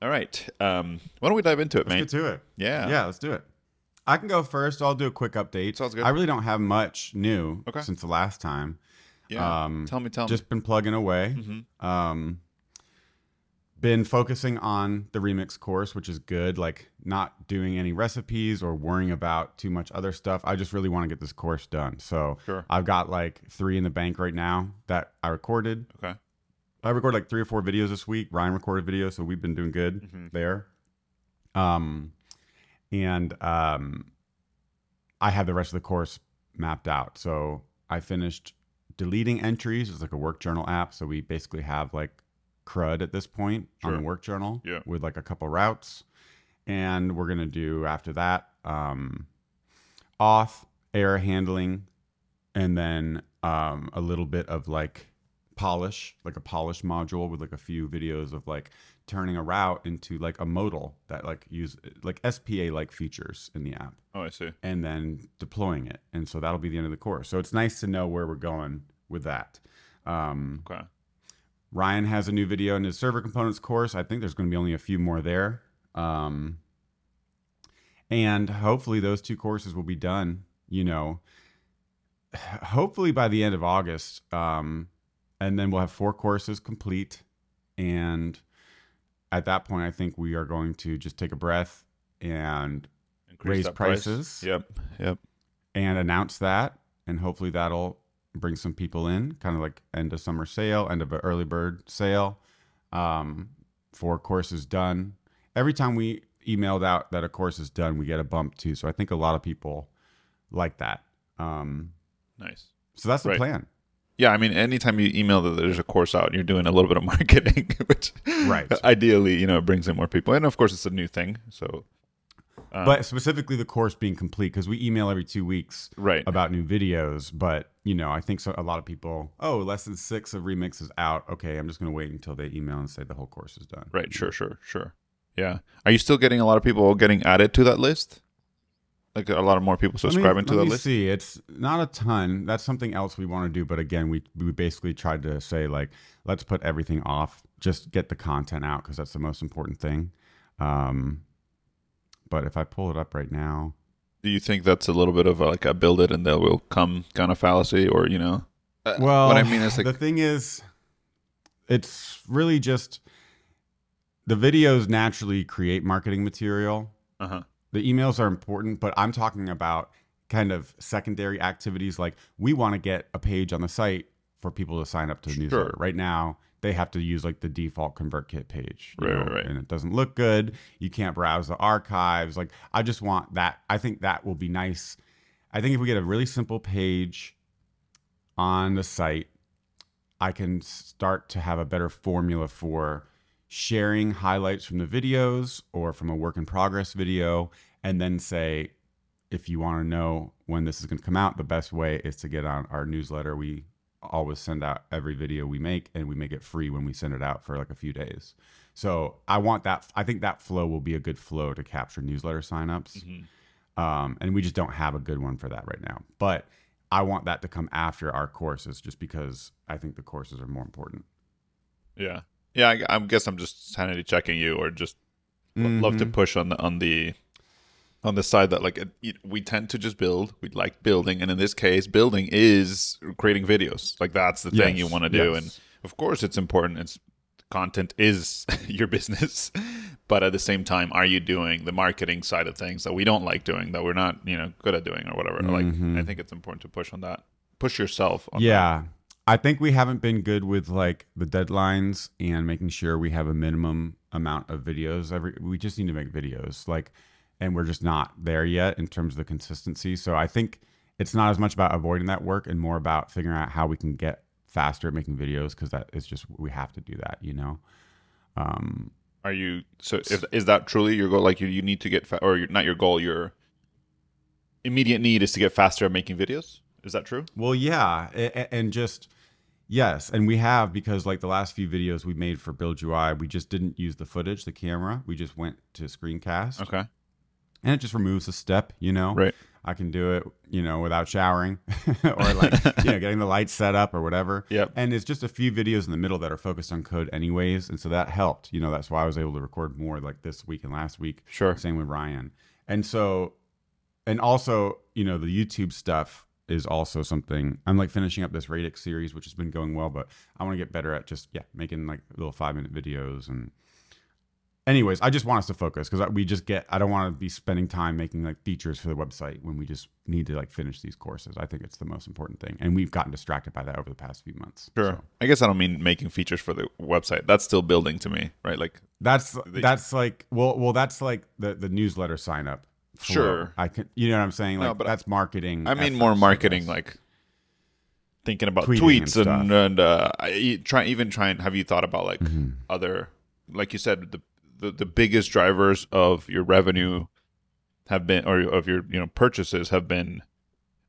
All right. Um, why don't we dive into it, Let's man? get to it. Yeah. Yeah, let's do it. I can go first. I'll do a quick update. Sounds good. I really don't have much new Okay. since the last time. Yeah. Um, tell me, tell me. Just been plugging away. Mhm. Um, been focusing on the remix course, which is good. Like not doing any recipes or worrying about too much other stuff. I just really want to get this course done. So Sure. I've got like three in the bank right now that I recorded. Okay. I recorded like three or four videos this week. Ryan recorded videos, so we've been doing good Mhm. there. Um, and um, I have the rest of the course mapped out. So I finished deleting entries. It's like a work journal app. So we basically have like CRUD at this point on Sure. the work journal Yeah. with like a couple routes. And we're gonna do after that um, auth, error handling, and then um, a little bit of like polish, like a polish module with like a few videos of like turning a route into like a modal that like use like SPA like features in the app oh, I see. and then deploying it. And so that'll be the end of the course. So it's nice to know where we're going with that. Um, Okay. Ryan has a new video in his server components course. I think there's going to be only a few more there. Um, and hopefully those two courses will be done, you know, hopefully by the end of August. Um, and then we'll have four courses complete. And at that point, I think we are going to just take a breath and Increase Raise that price. prices. Yep. Yep. and announce that and hopefully that'll bring some people in kind of like end of summer sale end of an early bird sale um, for courses done every time we emailed out that a course is done we get a bump too so i think a lot of people like that um, Nice. so that's the Right. plan Yeah, I mean, anytime you email that there's a course out, you're doing a little bit of marketing, which Right. ideally, you know, brings in more people. And of course, it's a new thing. So, um, but specifically the course being complete because we email every two weeks right. about new videos but you know i think so a lot of people oh lesson six of remix is out okay i'm just going to wait until they email and say the whole course is done Right. Sure. Sure. Sure. Yeah. Are you still getting a lot of people getting added to that list? Like a lot of more people Let me- subscribing to me list? See, it's not a ton. That's something else we want to do. But again, we we basically tried to say like, let's put everything off. Just get the content out because that's the most important thing. Um, but if I pull it up right now, Do you think that's a little bit of a, like a build it and they will come kind of fallacy, or you know? Uh, well, what I mean is like, the thing is, it's really just the videos naturally create marketing material. uh-huh. The emails are important, but I'm talking about kind of secondary activities like we want to get a page on the site for people to sign up to the Sure. newsletter. Right now, they have to use like the default ConvertKit page, Right, know, right, right. and it doesn't look good. You can't browse the archives. Like I just want that. I think that will be nice. I think if we get a really simple page on the site, I can start to have a better formula for sharing highlights from the videos or from a work in progress video and then say if you want to know when this is going to come out the best way is to get on our newsletter. We always send out every video we make and we make it free when we send it out for like a few days. So i want that i think that flow will be a good flow to capture newsletter signups. Mm-hmm. um, and we just don't have a good one for that right now. But i want that to come after our courses just because i think the courses are more important. Yeah. Yeah. I, I guess I'm just sanity checking you, or just lo- love to Mhm. push on the on the on the side that like we tend to just build. We like building, and in this case, building is creating videos. Like that's the thing you want to do, yes. and of course, it's important. It's content is your business, but at the same time, are you doing the marketing side of things that we don't like doing, that we're not you know good at doing, or whatever? Like Mhm. I think it's important to push on that. Push yourself. On yeah i think we haven't been good with like the deadlines and making sure we have a minimum amount of videos every we just need to make videos like and we're just not there yet in terms of the consistency so i think it's not as much about avoiding that work and more about figuring out how we can get faster at making videos because that is just we have to do that you know um Are you so? If, is that truly your goal? Like you, you need to get, fa- or not your goal. Your immediate need is to get faster at making videos. Is that true? Well, yeah, and just yes, and we have because like the last few videos we made for Build UI, we just didn't use the footage, the camera. We just went to screencast, Okay. and it just removes a step. You know, Right. I can do it, you know, without showering or like, you know, getting the lights set up or whatever. Yep. And it's just a few videos in the middle that are focused on code anyways. And so that helped. You know, that's why I was able to record more like this week and last week. Sure. Same with Ryan. And so, and also, you know, the YouTube stuff is also something I'm like finishing up this Radix series, which has been going well, but I want to get better at just, yeah, making like little five minute videos and, anyways, I just want us to focus because we just get. I don't want to be spending time making like features for the website when we just need to like finish these courses. I think it's the most important thing, and we've gotten distracted by that over the past few months. Sure. So I guess I don't mean making features for the website. That's still building to me, right? Like, that's that's like well, well, that's like the the newsletter sign up. Flow. Sure. I can. You know what I'm saying? No, Like but that's marketing. I mean more marketing, like thinking about Tweeting tweets and stuff. and, uh, I- try even trying. Have you thought about like Mhm. other, like you said, the, the the biggest drivers of your revenue have been, or of your you know purchases have been,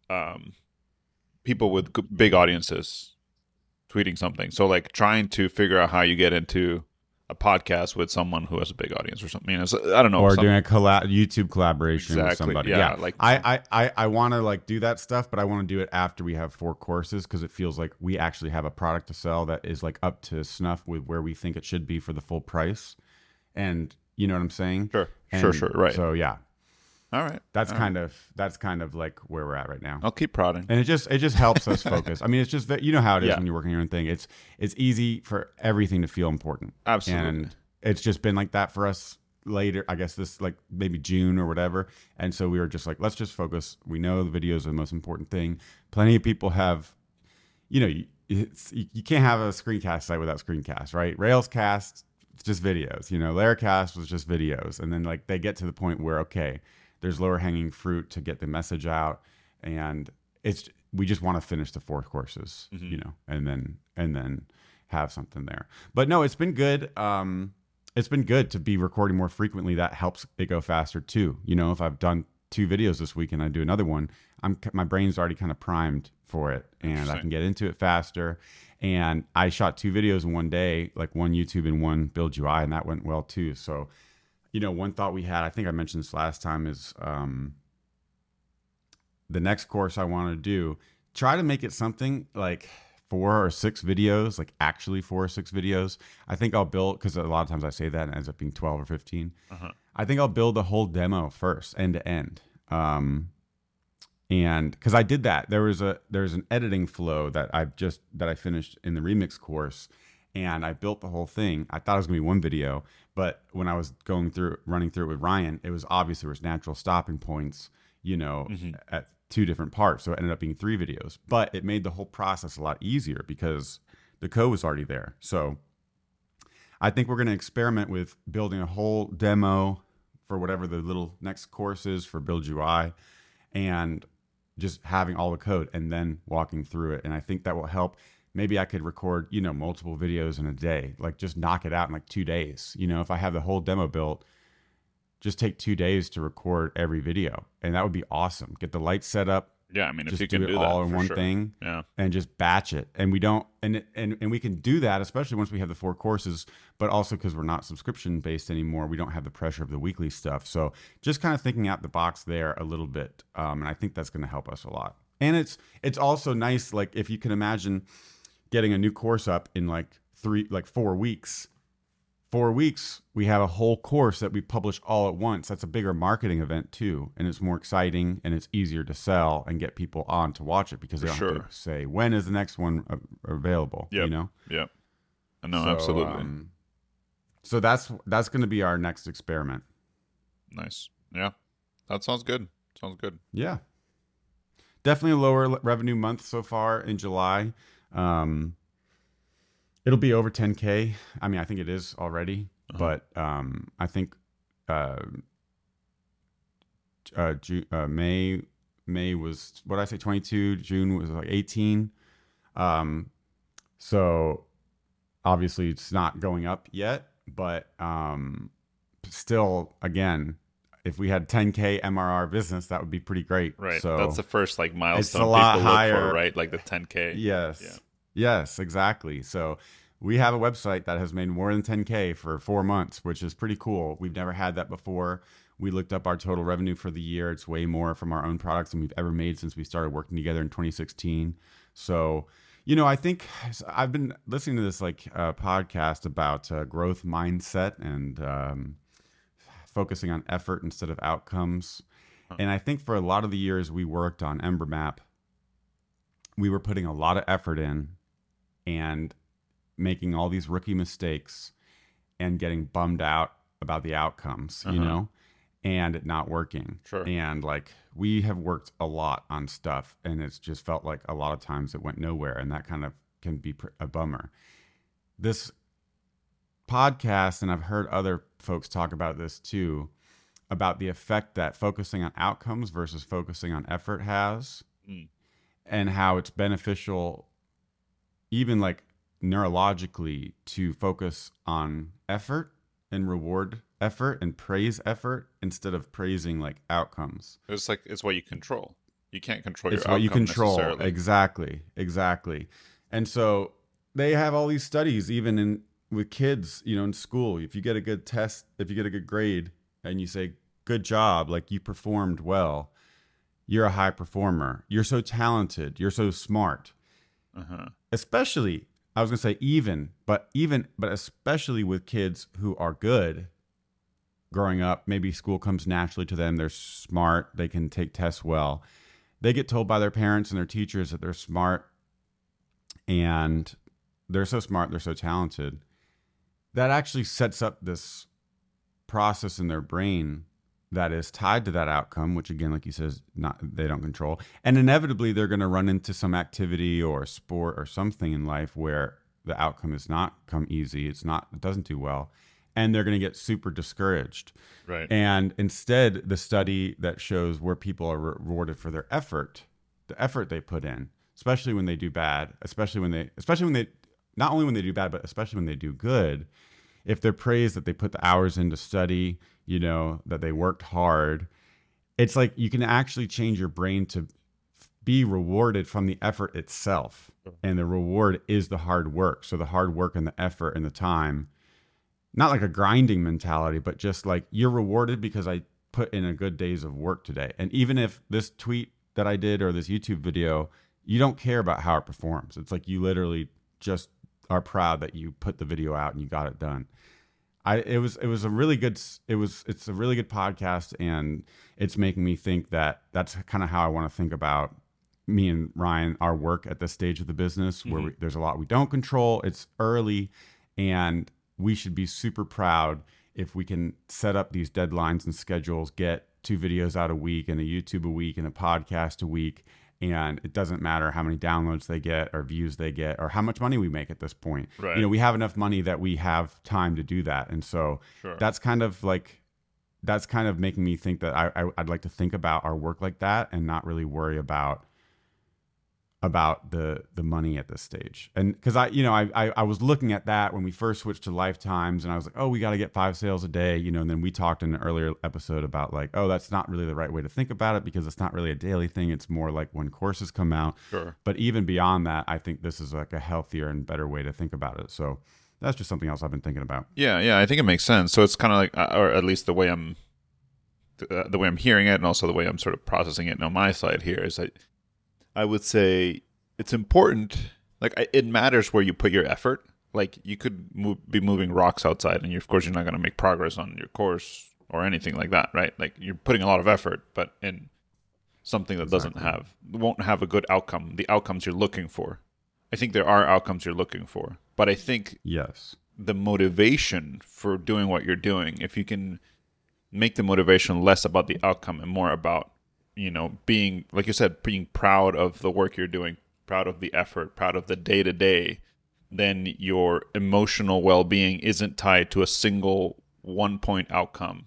um, people with big audiences tweeting something. So like trying to figure out how you get into a podcast with someone who has a big audience or something. You know, I don't know. or doing a collab YouTube collaboration with somebody. yeah, Yeah, like- I I I, I want to like do that stuff, but I want to do it after we have four courses because it feels like we actually have a product to sell that is like up to snuff with where we think it should be for the full price, and you know what I'm saying? Sure, sure, sure. Right. So yeah, All right. that's All kind of that's kind of like where we're at right now. I'll keep prodding. And it just it just helps us focus. I mean, it's just that you know how it is Yeah. when you're working your own thing. It's it's easy for everything to feel important. Absolutely. And it's just been like that for us later, I guess this like maybe June or whatever. And so we were just like, let's just focus. We know the videos are the most important thing. Plenty of people have, you know, you, it's, you, can't have a screencast site without screencast, right? Railscast, it's just videos. You know, Laracast was just videos. And then like they get to the point where, okay, there's lower hanging fruit to get the message out. And it's, we just want to finish the four courses, you know, and then, and then have something there. But no, it's been good. Um, it's been good to be recording more frequently. That helps it go faster too. You know, if I've done two videos this week and I do another one, I'm my brain's already kind of primed for it, and I can get into it faster. And I shot two videos in one day, like one YouTube and one Build UI, and that went well too. So, you know, one thought we had, I think I mentioned this last time, is um, the next course I want to do, try to make it something like four or six videos, like actually four or six videos. I think I'll build because a lot of times I say that and it ends up being twelve or 15 Uh-huh. I think I'll build the whole demo first, end to end. Um, and because I did that, there was a there's an editing flow that I've just that I finished in the remix course, and I built the whole thing. I thought it was gonna be one video, but when I was going through running through it with Ryan, it was obvious there was natural stopping points, you know, mm-hmm. at two different parts. So it ended up being three videos, but it made the whole process a lot easier because the code was already there. So I think we're going to experiment with building a whole demo for whatever the little next course is for Build UI and just having all the code and then walking through it. And I think that will help. Maybe I could record, you know, multiple videos in a day, like just knock it out in like two days. You know, if I have the whole demo built, just take two days to record every video. And that would be awesome. Get the lights set up, Yeah, I mean, if just you do can it do, that all in one sure. thing Yeah. and just batch it and we don't and and and we can do that especially once we have the four courses but also because we're not subscription based anymore we don't have the pressure of the weekly stuff so just kind of thinking out the box there a little bit um, and i think that's going to help us a lot and it's it's also nice like if you can imagine getting a new course up in like three like four weeks four weeks we have a whole course that we publish all at once that's a bigger marketing event too and it's more exciting and it's easier to sell and get people on to watch it because they don't For have to say when is the next one available you know Yeah. No, So, absolutely. um, so that's that's going to be our next experiment nice. Yeah. That sounds good. Sounds good. yeah definitely a lower revenue month so far in july um it'll be over 10k i mean i think it is already Uh-huh. but um i think uh uh, Ju- uh may may was what did i say 22 june was like 18 um so obviously it's not going up yet but um still again if we had 10k mrr business that would be pretty great Right. so That's the first like milestone a lot people look higher. for, right? Like the 10K. Yes. Yeah. Yes, exactly. So we have a website that has made more than 10k for four months, which is pretty cool. We've never had that before. We looked up our total revenue for the year. It's way more from our own products than we've ever made since we started working together in 2016. So, you know, I think I've been listening to this like uh, podcast about uh, growth mindset and um, focusing on effort instead of outcomes. And I think for a lot of the years we worked on Ember Map, we were putting a lot of effort in and making all these rookie mistakes and getting bummed out about the outcomes, you Uh-huh. know, and it not working. Sure. And like we have worked a lot on stuff and it's just felt like a lot of times it went nowhere and that kind of can be a bummer. This podcast, and I've heard other folks talk about this too, about the effect that focusing on outcomes versus focusing on effort has Mm. and how it's beneficial even like neurologically to focus on effort and reward effort and praise effort instead of praising like outcomes. It's like it's what you control. You can't control It's your what you control. Exactly. Exactly. And so they have all these studies even in with kids, you know, in school. If you get a good test, if you get a good grade and you say good job, like you performed well, you're a high performer. You're so talented, you're so smart. Uh-huh. Especially I was going to say even, but even but especially with kids who are good growing up, maybe school comes naturally to them, they're smart, they can take tests well. They get told by their parents and their teachers that they're smart and they're so smart, they're so talented. That actually sets up this process in their brain that is tied to that outcome, which again, like you says, not they don't control. And inevitably they're gonna run into some activity or sport or something in life where the outcome is not come easy, it's not it doesn't do well, and they're gonna get super discouraged. Right. And instead, the study that shows where people are rewarded for their effort, the effort they put in, especially when they do bad, especially when they, especially when they, not only when they do bad, but especially when they do good, if they're praised that they put the hours in to study, you know, that they worked hard, it's like you can actually change your brain to be rewarded from the effort itself. Mm-hmm. And the reward is the hard work. So the hard work and the effort and the time not like a grinding mentality, but just like you're rewarded because I put in a good days of work today. And even if this tweet that I did or this YouTube video, you don't care about how it performs. It's like you literally just are proud that you put the video out and you got it done. I it was it was a really good it was it's a really good podcast and it's making me think that that's kind of how I want to think about me and Ryan our work at this stage of the business where we, mm-hmm. there's a lot we don't control. It's early and we should be super proud if we can set up these deadlines and schedules, get two videos out a week and a YouTube a week and a podcast a week. And it doesn't matter how many downloads they get or views they get or how much money we make at this point. Right. You know, we have enough money that we have time to do that. And so Sure. that's kind of like, that's kind of making me think that I, I, I'd like to think about our work like that and not really worry about about the the money at this stage. And because i you know I, I i was looking at that when we first switched to lifetimes and i was like oh we got to get five sales a day you know and then we talked in an earlier episode about like oh that's not really the right way to think about it because it's not really a daily thing. It's more like when courses come out. Sure. but even beyond that i think this is like a healthier and better way to think about it. So that's just something else i've been thinking about. Yeah, yeah, I think it makes sense. So it's kind of like, uh, or at least the way I'm, uh, the way I'm hearing it, and also the way I'm sort of processing it on my side here is I, I would say it's important. Like it matters where you put your effort. Like you could move, be moving rocks outside, and you, of course you're not going to make progress on your course or anything like that, right? Like you're putting a lot of effort, but in something that doesn't have won't have a good outcome. The outcomes you're looking for. I think there are outcomes you're looking for, but I think yes the motivation for doing what you're doing if you can make the motivation less about the outcome and more about you know being like you said being proud of the work you're doing proud of the effort proud of the day to day then your emotional well-being isn't tied to a single one point outcome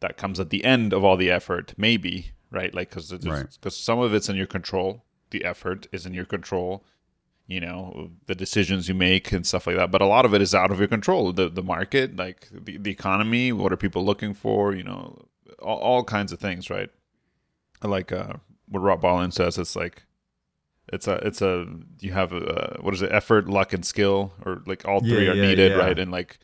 that comes at the end of all the effort maybe right? Like because Right. because some of it's in your control. The effort is in your control you know the decisions you make and stuff like that but a lot of it is out of your control. The the market like the, the economy what are people looking for you know all, all kinds of things right like uh what rob Walling says it's like it's a it's a you have a what is it effort luck and skill or like all three Yeah, are yeah, needed yeah. right and like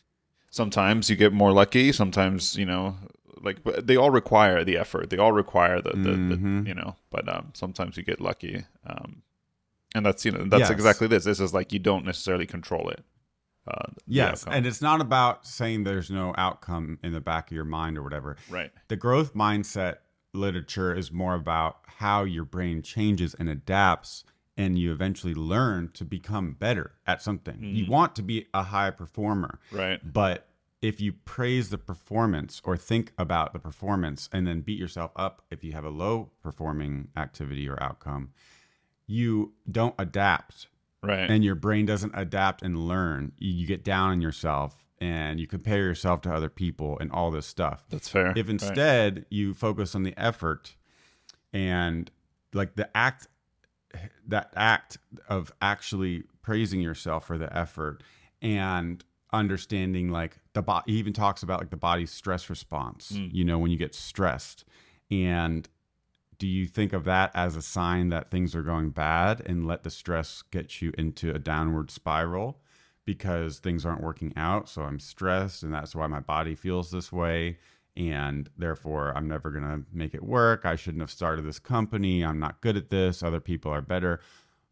sometimes you get more lucky sometimes you know like but they all require the effort they all require the, the, Mhm. the you know but um sometimes you get lucky um and that's you know that's Yes. exactly this this is like you don't necessarily control it uh Yes, outcome. and it's not about saying there's no outcome in the back of your mind or whatever. right The growth mindset literature is more about how your brain changes and adapts and you eventually learn to become better at something. You Mhm. want to be a high performer, right but if you praise the performance or think about the performance and then beat yourself up if you have a low performing activity or outcome, you don't adapt right and your brain doesn't adapt and learn. You get down on yourself and you compare yourself to other people and all this stuff. that's fair If right. instead you focus on the effort and like the act, that act of actually praising yourself for the effort and understanding like the body, he even talks about like the body's stress response, Mm. you know, when you get stressed. And do you think of that as a sign that things are going bad and let the stress get you into a downward spiral because things aren't working out so i'm stressed and that's why my body feels this way and therefore i'm never going to make it work. I shouldn't have started this company. I'm not good at this. Other people are better.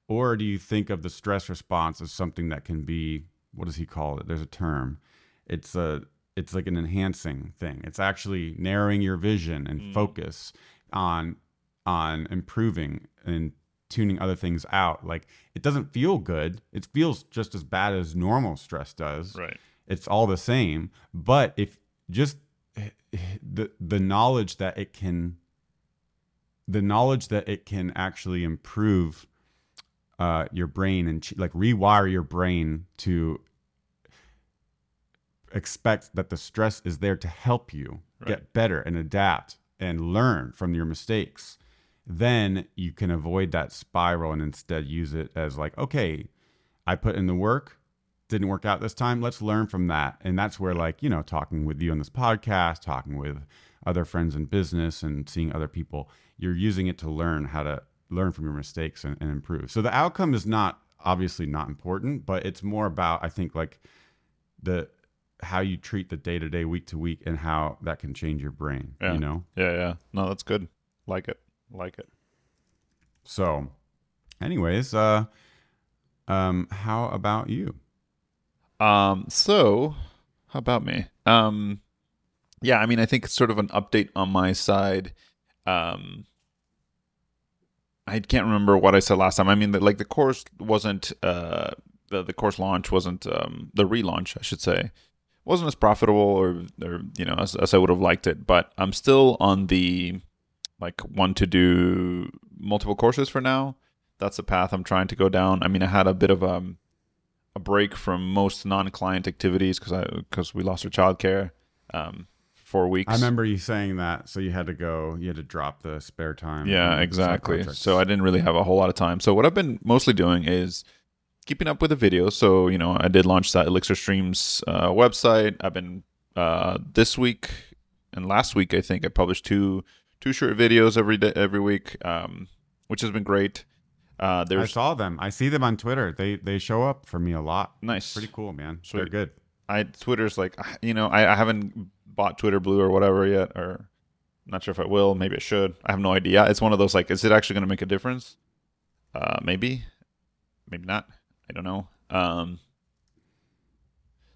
Or do you think of the stress response as something that can be what does he call it? There's a term. It's a it's like an enhancing thing. It's actually narrowing your vision and Mm. focus on on improving and tuning other things out like it doesn't feel good. It feels just as bad as normal stress does. Right. It's all the same. But if just the the knowledge that it can the knowledge that it can actually improve uh, your brain and like rewire your brain to expect that the stress is there to help you Right. get better and adapt and learn from your mistakes then you can avoid that spiral and instead use it as like okay i put in the work didn't work out this time let's learn from that. And that's where like you know talking with you on this podcast talking with other friends in business and seeing other people you're using it to learn how to learn from your mistakes and, and improve. So the outcome is not obviously not important but it's more about i think like the how you treat the day to day week to week and how that can change your brain Yeah. you know? Yeah yeah. No that's good. Like it like it so anyways uh um how about you Um, so how about me? Um, yeah, I mean, I think it's sort of an update on my side. Um, I can't remember what I said last time. I mean, the, like the course wasn't, uh, the, the course launch wasn't, um, the relaunch, I should say, wasn't as profitable or, or, you know, as, as I would have liked it, but I'm still on the, like, want to do multiple courses for now. That's the path I'm trying to go down. I mean, I had a bit of, um, a break from most non-client activities because I because we lost our childcare um, for four weeks. i remember you saying that so you had to go you had to drop the spare time Yeah, exactly. So I didn't really have a whole lot of time. So what I've been mostly doing is keeping up with the videos. So you know, I did launch that Elixir Streams uh, website. I've been uh, this week and last week I think I published two two short videos every day every week, um, which has been great. Uh, there's I saw them. I see them on Twitter. They they show up for me a lot. nice. Pretty cool, man. Sweet. They're good. I Twitter's like you know I, I haven't bought Twitter Blue or whatever yet, or not sure if I will. Maybe I should. I have no idea. It's one of those like, is it actually going to make a difference? Uh, maybe, maybe not. I don't know. Um,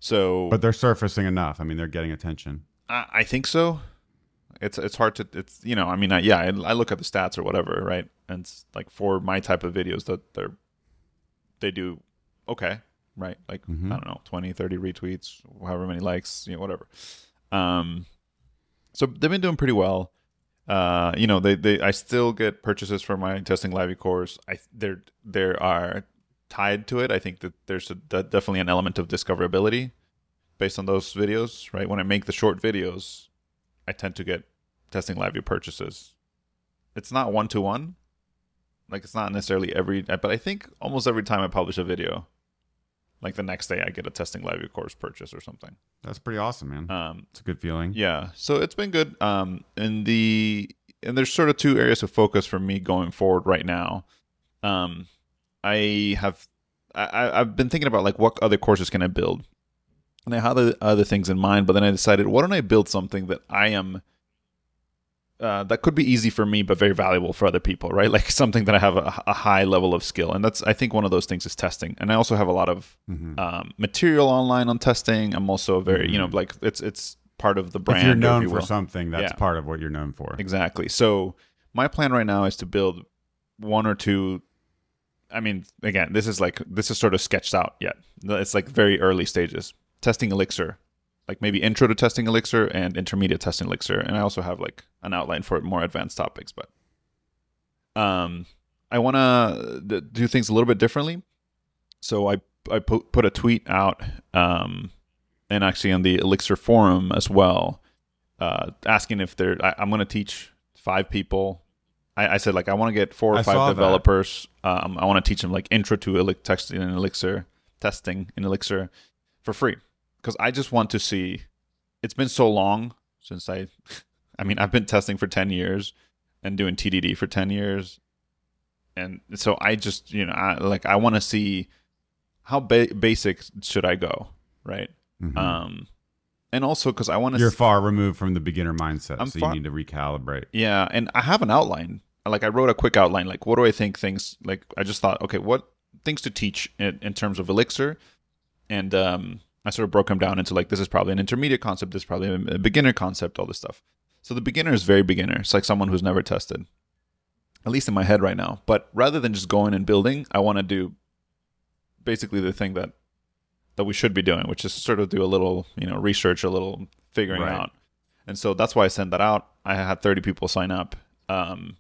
so But they're surfacing enough. I mean, they're getting attention. I, I think so. It's it's hard to it's you know I mean I, yeah I, I look at the stats or whatever right? And it's like for my type of videos that they're they do okay right? Like Mhm. I don't know 20 30 retweets however many likes you know whatever. Um so they've been doing pretty well. Uh you know they they I still get purchases for my testing live course. I there there are tied to it. I think that there's a, de- definitely an element of discoverability based on those videos, right? When I make the short videos, I tend to get testing LiveView purchases. It's not one to one. Like it's not necessarily every but I think almost every time I publish a video, like the next day I get a testing LiveView course purchase or something. That's pretty awesome, man. Um it's a good feeling. yeah, so it's been good. Um, and the and there's sort of two areas of focus for me going forward right now. Um, I have I, I've been thinking about like what other courses can I build, and I had other, things in mind. But then I decided, why don't I build something that I am uh, that could be easy for me, but very valuable for other people, right? Like something that I have a, a, high level of skill, and that's I think one of those things is testing. And I also have a lot of Mm-hmm. um, material online on testing. I'm also very, you know, like it's it's part of the brand. if you're if known you for something, that's Yeah. part of what you're known for. Exactly. So my plan right now is to build one or two. I mean, again, this is like this is sort of sketched out yet. It's like very early stages. Testing Elixir, like maybe intro to testing Elixir and intermediate testing Elixir, and I also have like an outline for more advanced topics. But um, I want to do things a little bit differently. So I I put put a tweet out, um, and actually on the Elixir forum as well, uh, asking if they're. I, I'm going to teach five people. I, I said like I want to get four or I five developers. Um, I want to teach them like intro to testing in Elixir, testing in Elixir, for free because I just want to see. It's been so long since I. I mean, I've been testing for ten years and doing TDD for ten years, and so I just you know I, like I want to see how ba- basic should I go, right? Mhm. Um, and also because I want to you're far removed from the beginner mindset, I'm so far- you need to recalibrate. Yeah, and I have an outline. Like I wrote a quick outline. Like, what do I think things? Like, I just thought, okay, what things to teach in, in terms of Elixir, and um, I sort of broke them down into like this is probably an intermediate concept, this is probably a, beginner concept, all this stuff. So the beginner is very beginner. It's like someone who's never tested, at least in my head right now. But rather than just going and building, I want to do basically the thing that that we should be doing, which is sort of do a little, you know, research, a little figuring Right. out. And so that's why I sent that out. I had 30 people sign up. Um,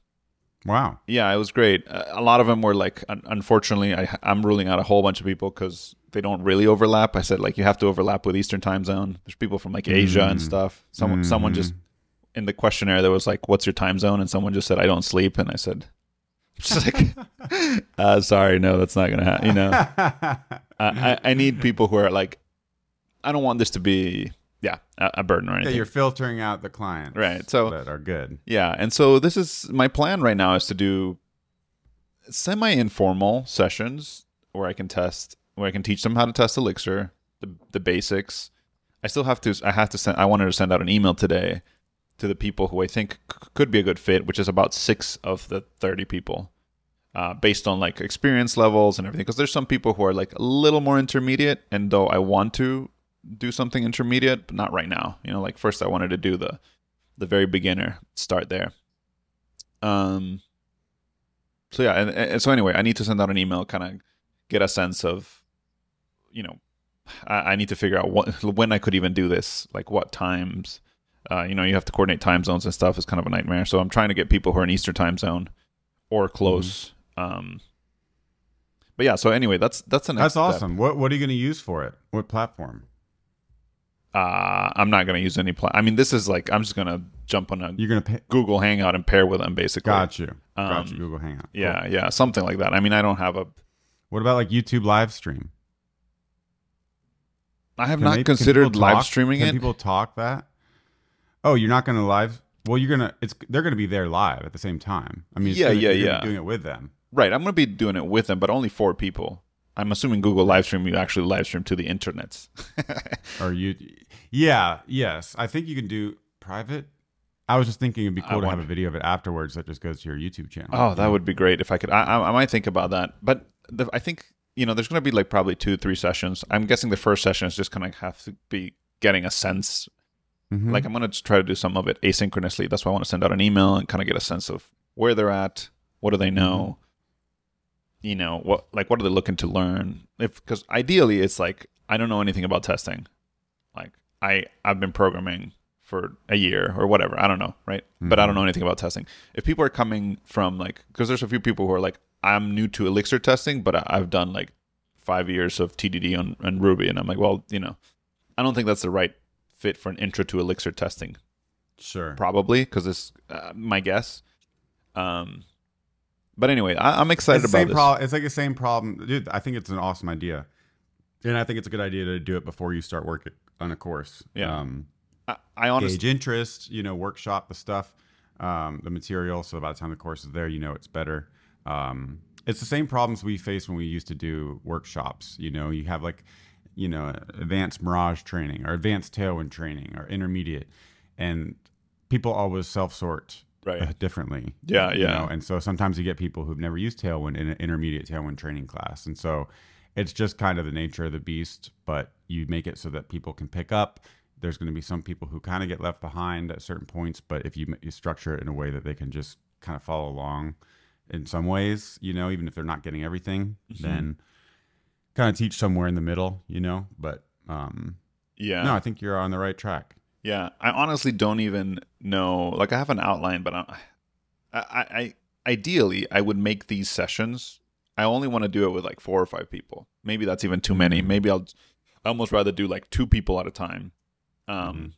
Wow. yeah, it was great. A lot of them were like, un- unfortunately, I, I'm ruling out a whole bunch of people because they don't really overlap. I said like you have to overlap with Eastern Time Zone. There's people from like Asia and Mm. stuff. Someone, someone just in the questionnaire there was like, "What's your time zone?" and someone just said, "I don't sleep," and I said, "Just like, uh, sorry, no, that's not gonna happen." You know, I, I, I need people who are like, I don't want this to be, yeah, a, a burden or yeah, you're filtering out the clients, Right, so- that are good. Yeah, and so this is my plan right now is to do semi-informal sessions where I can test, where I can teach them how to test Elixir, the the basics. I still have to. I have to send. I wanted to send out an email today to the people who I think c- could be a good fit, which is about six of the thirty people, uh, based on like experience levels and everything. Because there's some people who are like a little more intermediate, and though I want to do something intermediate, but not right now. You know, like first I wanted to do the the very beginner, start there. Um. So yeah, and, and so anyway, I need to send out an email, kind of get a sense of, you know, I, I need to figure out what when I could even do this, like what times. Uh, you know, you have to coordinate time zones and stuff. It's kind of a nightmare. So I'm trying to get people who are in Eastern time zone or close. Um. But yeah, so anyway, that's that's next. That's step. awesome. What What are you going to use for it? What platform? Uh, I'm not gonna use any plan. I mean, this is like I'm just gonna jump on a You're going to pay. Google Hangout and pair with them, basically. Got you. Got you. Um, Google Hangout. Cool. Yeah, yeah, something like that. I mean, I don't have a. What about like YouTube live stream? I have Can not they- considered live talk- streaming can it. people talk that? Oh, you're not going to live. Well, you're gonna. It's they're gonna be there live at the same time. I mean, Yeah, gonna- yeah, you're yeah. Doing it with them. Right, I'm gonna be doing it with them, but only four people. I'm assuming Google live stream you actually live stream to the internets. Or you? Yeah. Yes. I think you can do private. I was just thinking it'd be I cool to have a video of it afterwards that just goes to your YouTube channel. oh, that would be great if I could. I, I, I might think about that, but the, I think you know there's gonna be like probably two, three sessions. I'm guessing the first session is just gonna have to be getting a sense Mhm. Like I'm gonna try to do some of it asynchronously. That's why I want to send out an email and kind of get a sense of where they're at, what do they know, you know, what like what are they looking to learn? If because ideally it's like I don't know anything about testing, like I I've been programming for a year or whatever. I don't know, right? But I don't know anything about testing. If people are coming from like because there's a few people who are like I'm new to Elixir testing, but I've done like five years of TDD on, on Ruby, and I'm like, well, you know, I don't think that's the right fit for an intro to Elixir testing sure. probably because it's uh, my guess. Um, but anyway, I, I'm excited it's about same this. problem. It's like the same problem, dude. I think it's an awesome idea, and I think it's a good idea to do it before you start working on a course. Yeah. Um, I, I honestly, gauge interest. You know, workshop the stuff, um, the material. So by the time the course is there, you know it's better. Um, it's the same problems we face when we used to do workshops. You know, you have like, you know, advanced mirage training or advanced tailwind training or intermediate, and people always self sort Right. uh, differently. Yeah, you yeah. know, and so sometimes you get people who've never used tailwind in an intermediate tailwind training class, and so it's just kind of the nature of the beast. But you make it so that people can pick up. There's going to be some people who kind of get left behind at certain points, but if you, you structure it in a way that they can just kind of follow along in some ways, you know, even if they're not getting everything, Mm-hmm. then kind of teach somewhere in the middle, you know. But um, Yeah. no, I think you're on the right track. Yeah, I honestly don't even know. Like, I have an outline, but I, I, I ideally, I would make these sessions. I only want to do it with like four or five people. Maybe that's even too many. Maybe I'll, I almost rather do like two people at a time. Um, Mhm.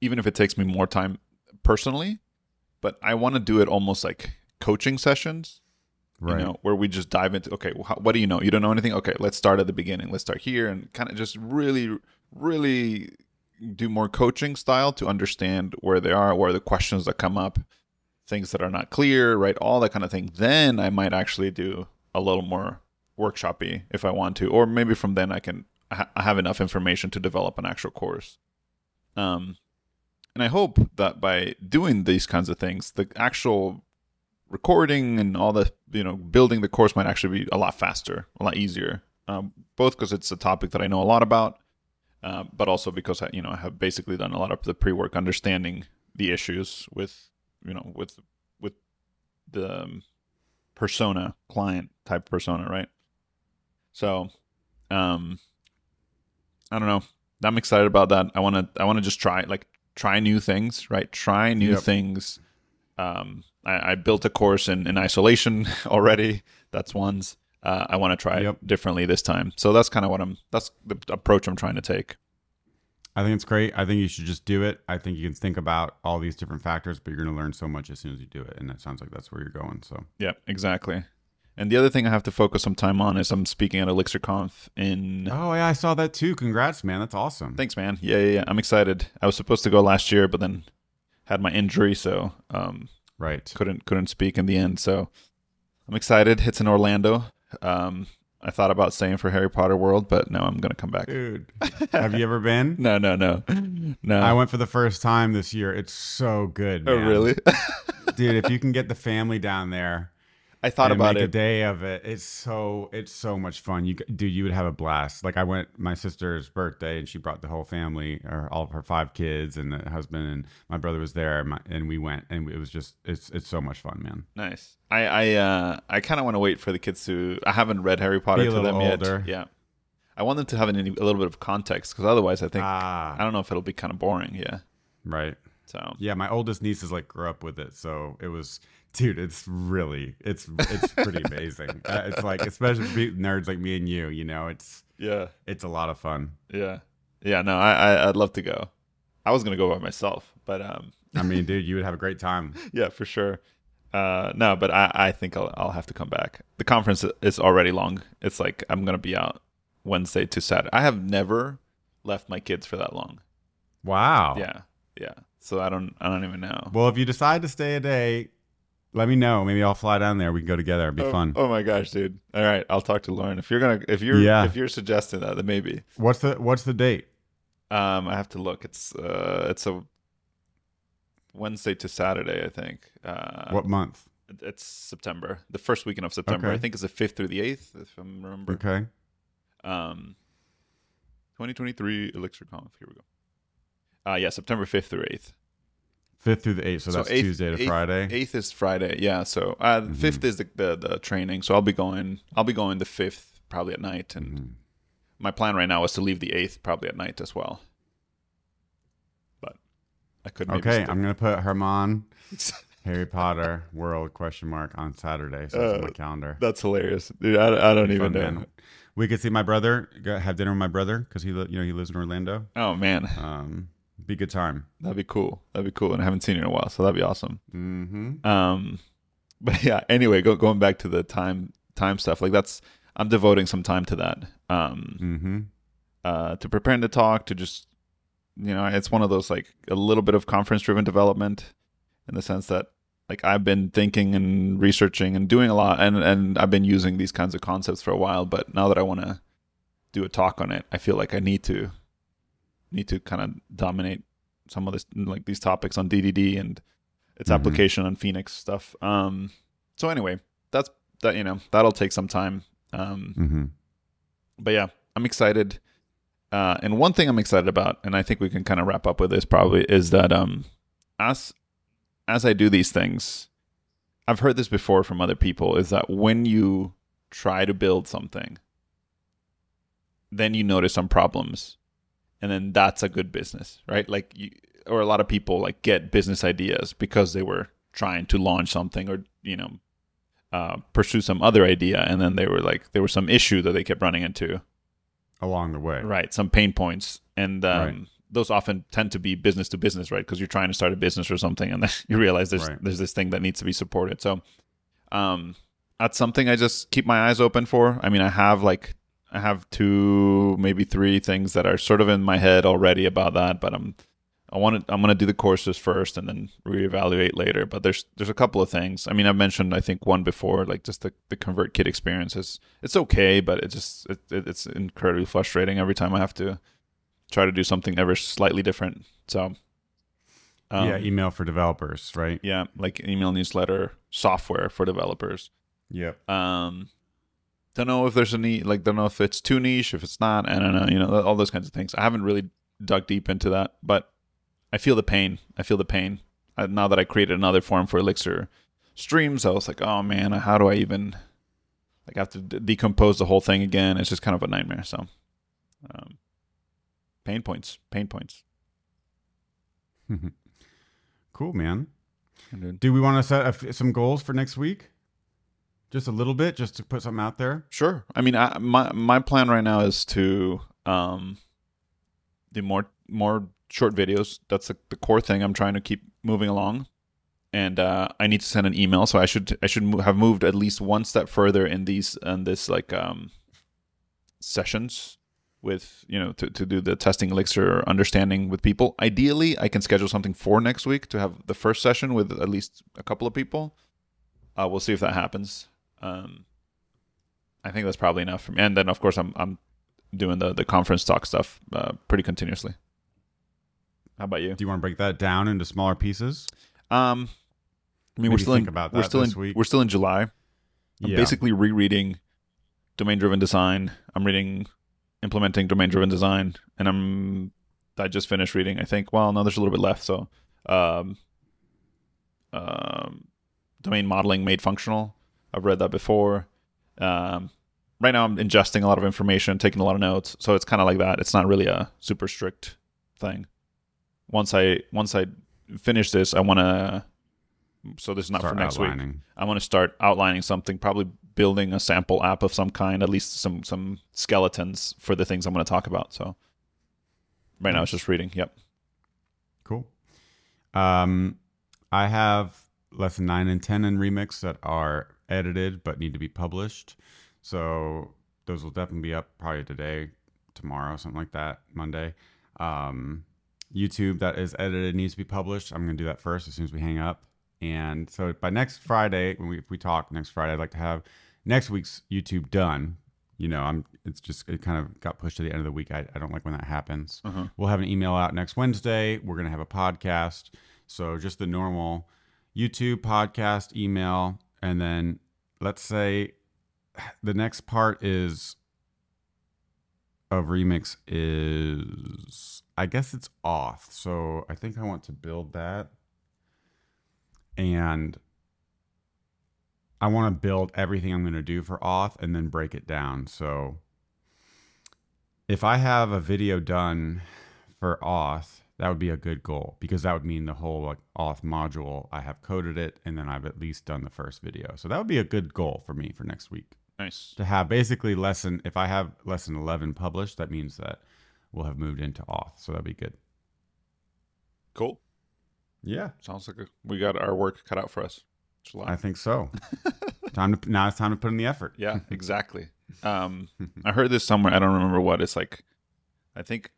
even if it takes me more time personally, but I want to do it almost like coaching sessions Right. you know, where we just dive into okay, well, how, what do you know? You don't know anything. Okay, let's start at the beginning. Let's start here and kind of just really, really do more coaching style to understand where they are, where the questions that come up, things that are not clear, right? All that kind of thing. Then I might actually do a little more workshoppy if I want to, or maybe from then I can ha- I have enough information to develop an actual course. Um, and I hope that by doing these kinds of things, the actual recording and all the you know building the course might actually be a lot faster, a lot easier. Um, both because it's a topic that I know a lot about, uh, but also because I you know I have basically done a lot of the pre work, understanding the issues with you know with with the um, persona client type persona, right? So, um, I don't know. I'm excited about that. I want to I want to just try like try new things, right? Try new Yep. things. Um, I, I built a course in, in isolation already. That's one's. Uh, I want to try Yep. it differently this time. So that's kind of what I'm. That's the approach I'm trying to take. I think it's great. I think you should just do it. I think you can think about all these different factors, but you're going to learn so much as soon as you do it. And that sounds like that's where you're going. So, Yeah, exactly. And the other thing I have to focus some time on is I'm speaking at ElixirConf in. oh, yeah, I saw that too. Congrats, man. That's awesome. Thanks, man. Yeah, yeah, yeah. I'm excited. I was supposed to go last year, but then had my injury, so um, right. couldn't couldn't speak in the end. So I'm excited. It's in Orlando. Um, I thought about staying for Harry Potter World, but no, I'm gonna come back. Dude, have you ever been? No, no, no, no. I went for the first time this year. It's so good. oh, really? Dude, if you can get the family down there I thought about make a day of it, it's so it's so much fun. You dude, you would have a blast. Like I went my sister's birthday and she brought the whole family or all of her five kids and the husband and my brother was there and, my, and we went and it was just it's it's so much fun, man. Nice. I I uh I kind of want to wait for the kids to. I haven't read Harry Potter to them older. yet. Yeah. I want them to have an, a little bit of context because otherwise, I think Ah, I don't know if it'll be kind of boring. Yeah. right. So Yeah, my oldest nieces like grew up with it, so it was, dude. It's really, it's it's pretty amazing. Uh, it's like, especially for nerds like me and you, you know, it's yeah, it's a lot of fun. yeah, yeah. No, I, I I'd love to go. I was gonna go by myself, but um, I mean, dude, you would have a great time. yeah, for sure. Uh, no, but I I think I'll I'll have to come back. The conference is already long. It's like I'm gonna be out Wednesday to Saturday. I have never left my kids for that long. Wow. Yeah, yeah. So I don't I don't even know. Well, if you decide to stay a day, let me know. Maybe I'll fly down there. We can go together. It'd be oh, fun. Oh my gosh, dude! All right, I'll talk to Lauren. If you're gonna, if you're, Yeah. if you're suggesting that, then maybe. What's the What's the date? Um, I have to look. It's uh, it's a Wednesday to Saturday, I think. Uh, what month? It's September, the first weekend of September. Okay. I think it's the fifth through the eighth, if I'm remember. Okay. Um, 2023 Elixir Conf. Here we go. Uh, yeah, September fifth through eighth. Fifth through the eighth. So, So that's eighth- Tuesday to eighth- Friday. Eighth is Friday. Yeah. So uh, Mhm. fifth is the, the the training. So I'll be going. I'll be going the fifth probably at night, and Mhm. my plan right now is to leave the eighth probably at night as well. But I could Okay, I'm gonna put Herman Harry Potter World question mark on Saturday. So it's on Uh, my calendar. That's hilarious, dude. I, I don't even fun, know. man. We could see my brother. Go have dinner with my brother because he, you know, he lives in Orlando. Oh man, Um, be a good time. that'd be cool. That'd be cool, and I haven't seen you in a while, so that'd be awesome. Mm-hmm. Um, but yeah. Anyway, go, going back to the time time stuff, like that's I'm devoting some time to that. Um, Mm-hmm. uh, to preparing to talk, to just you know, it's one of those like a little bit of conference driven development, in the sense that like I've been thinking and researching and doing a lot, and and I've been using these kinds of concepts for a while. But now that I want to do a talk on it, I feel like I need to need to kind of dominate some of this like these topics on DDD and its Mhm. application on Phoenix stuff. Um, so anyway, that's that. You know, that'll take some time. Um, Mm-hmm. but yeah, I'm excited. Uh, and one thing I'm excited about, and I think we can kind of wrap up with this probably, is that um, as as I do these things, I've heard this before from other people, is that when you try to build something, then you notice some problems, and then that's a good business, right? Like, you, or a lot of people like get business ideas because they were trying to launch something or you know uh, pursue some other idea, and then they were like there was some issue that they kept running into, Along the way. right? Some pain points, and um, Right. those often tend to be business to business, right? Because you're trying to start a business or something, and then you realize there's Right. there's this thing that needs to be supported. So, um, that's something I just keep my eyes open for. I mean, I have like I have two, maybe three things that are sort of in my head already about that, but I'm I want to I'm going to do the courses first and then reevaluate later. But there's there's a couple of things. I mean, I've mentioned I think one before, like just the the ConvertKit experience is it's okay, but it just it, it, it's incredibly frustrating every time I have to try to do something ever slightly different. So um, yeah, email for developers, right? yeah, like email newsletter software for developers. Yeah. Um, don't know if there's a need, like don't know if it's too niche, if it's not. I don't know, you know, all those kinds of things. I haven't really dug deep into that, but I feel the pain. I feel the pain. Uh, now that I created another form for Elixir streams, I was like, oh man, how do I even like I have to d- decompose the whole thing again? It's just kind of a nightmare. So, um, pain points, pain points. cool, man. Do we want to set a f- some goals for next week? Just a little bit, just to put something out there. Sure. I mean, I, my my plan right now is to um do more more short videos. That's the, the core thing. I'm trying to keep moving along, and uh, I need to send an email. So I should I should have moved at least one step further in these in this like um sessions with you know to, to do the testing elixir understanding with people ideally i can schedule something for next week to have the first session with at least a couple of people uh, we'll see if that happens um, I think that's probably enough for me. And then, of course, I'm I'm doing the the conference talk stuff uh, pretty continuously. How about you? Do you want to break that down into smaller pieces? Um, I mean, Maybe we're still in, about we're still in week. we're still in July. I'm Yeah. basically rereading domain driven design. I'm reading implementing domain driven design, and I'm I just finished reading. I think. Well, no, there's a little bit left. So, um, um, domain modeling made functional. I've read that before. Um, right now, I'm ingesting a lot of information, taking a lot of notes. So it's kind of like that. It's not really a super strict thing. Once I once I finish this, I want to. So this is not Start for next week. outlining. I want to start outlining something, probably building a sample app of some kind, at least some some skeletons for the things I'm going to talk about. So right now it's just reading. Yep. Cool. Um, I have lesson nine and ten in Remix that are edited but need to be published. So those will definitely be up probably today, tomorrow, something like that, Monday. Um, YouTube that is edited needs to be published. I'm going to do that first as soon as we hang up. And so by next Friday, when we if we talk next Friday, I'd like to have next week's YouTube done. You know, I'm it's just it kind of got pushed to the end of the week. I, I don't like when that happens. Uh-huh. We'll have an email out next Wednesday. We're gonna have a podcast. So just the normal YouTube podcast, email, and then let's say the next part is of remix is I guess it's auth. So I think I want to build that. And I want to build everything I'm going to do for auth and then break it down. So if I have a video done for auth, that would be a good goal because that would mean the whole like auth module I have coded it and then I've at least done the first video. So that would be a good goal for me for next week Nice. to have basically lesson if I have lesson 11 published that means that we'll have moved into auth. So that'd be good. Cool. Yeah. Sounds like a, we got our work cut out for us. July. I think so. time to now it's time to put in the effort. Yeah, exactly. Um, I heard this somewhere. I don't remember what. It's like, I think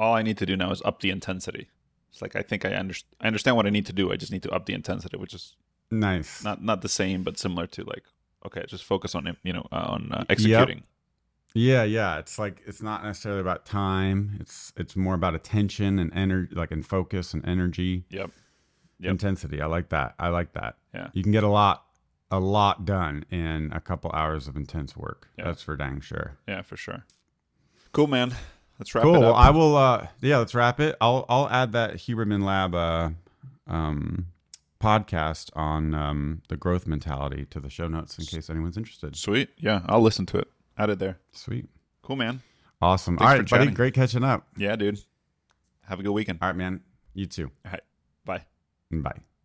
all I need to do now is up the intensity. It's like I think I understand. I understand what I need to do. I just need to up the intensity, which is Nice. not not the same, but similar to like okay, just focus on you know uh, on uh, executing. Yeah, yeah. It's like it's not necessarily about time. It's it's more about attention and energy, like in focus and energy, Yep. Yep. intensity. I like that. I like that. Yeah. You can get a lot, a lot done in a couple hours of intense work. Yeah. That's for dang sure. Yeah, for sure. Cool, man. Let's wrap cool. it Well. I will. uh Yeah, let's wrap it. I'll I'll add that Huberman Lab uh, um, podcast on um, the growth mentality to the show notes in case anyone's interested. Sweet. Yeah, I'll listen to it. Add it there. Sweet. Cool, man. Awesome. Thanks All right, buddy. Great catching up. Yeah, dude. Have a good weekend. All right, man. You too. All right. Bye. Bye.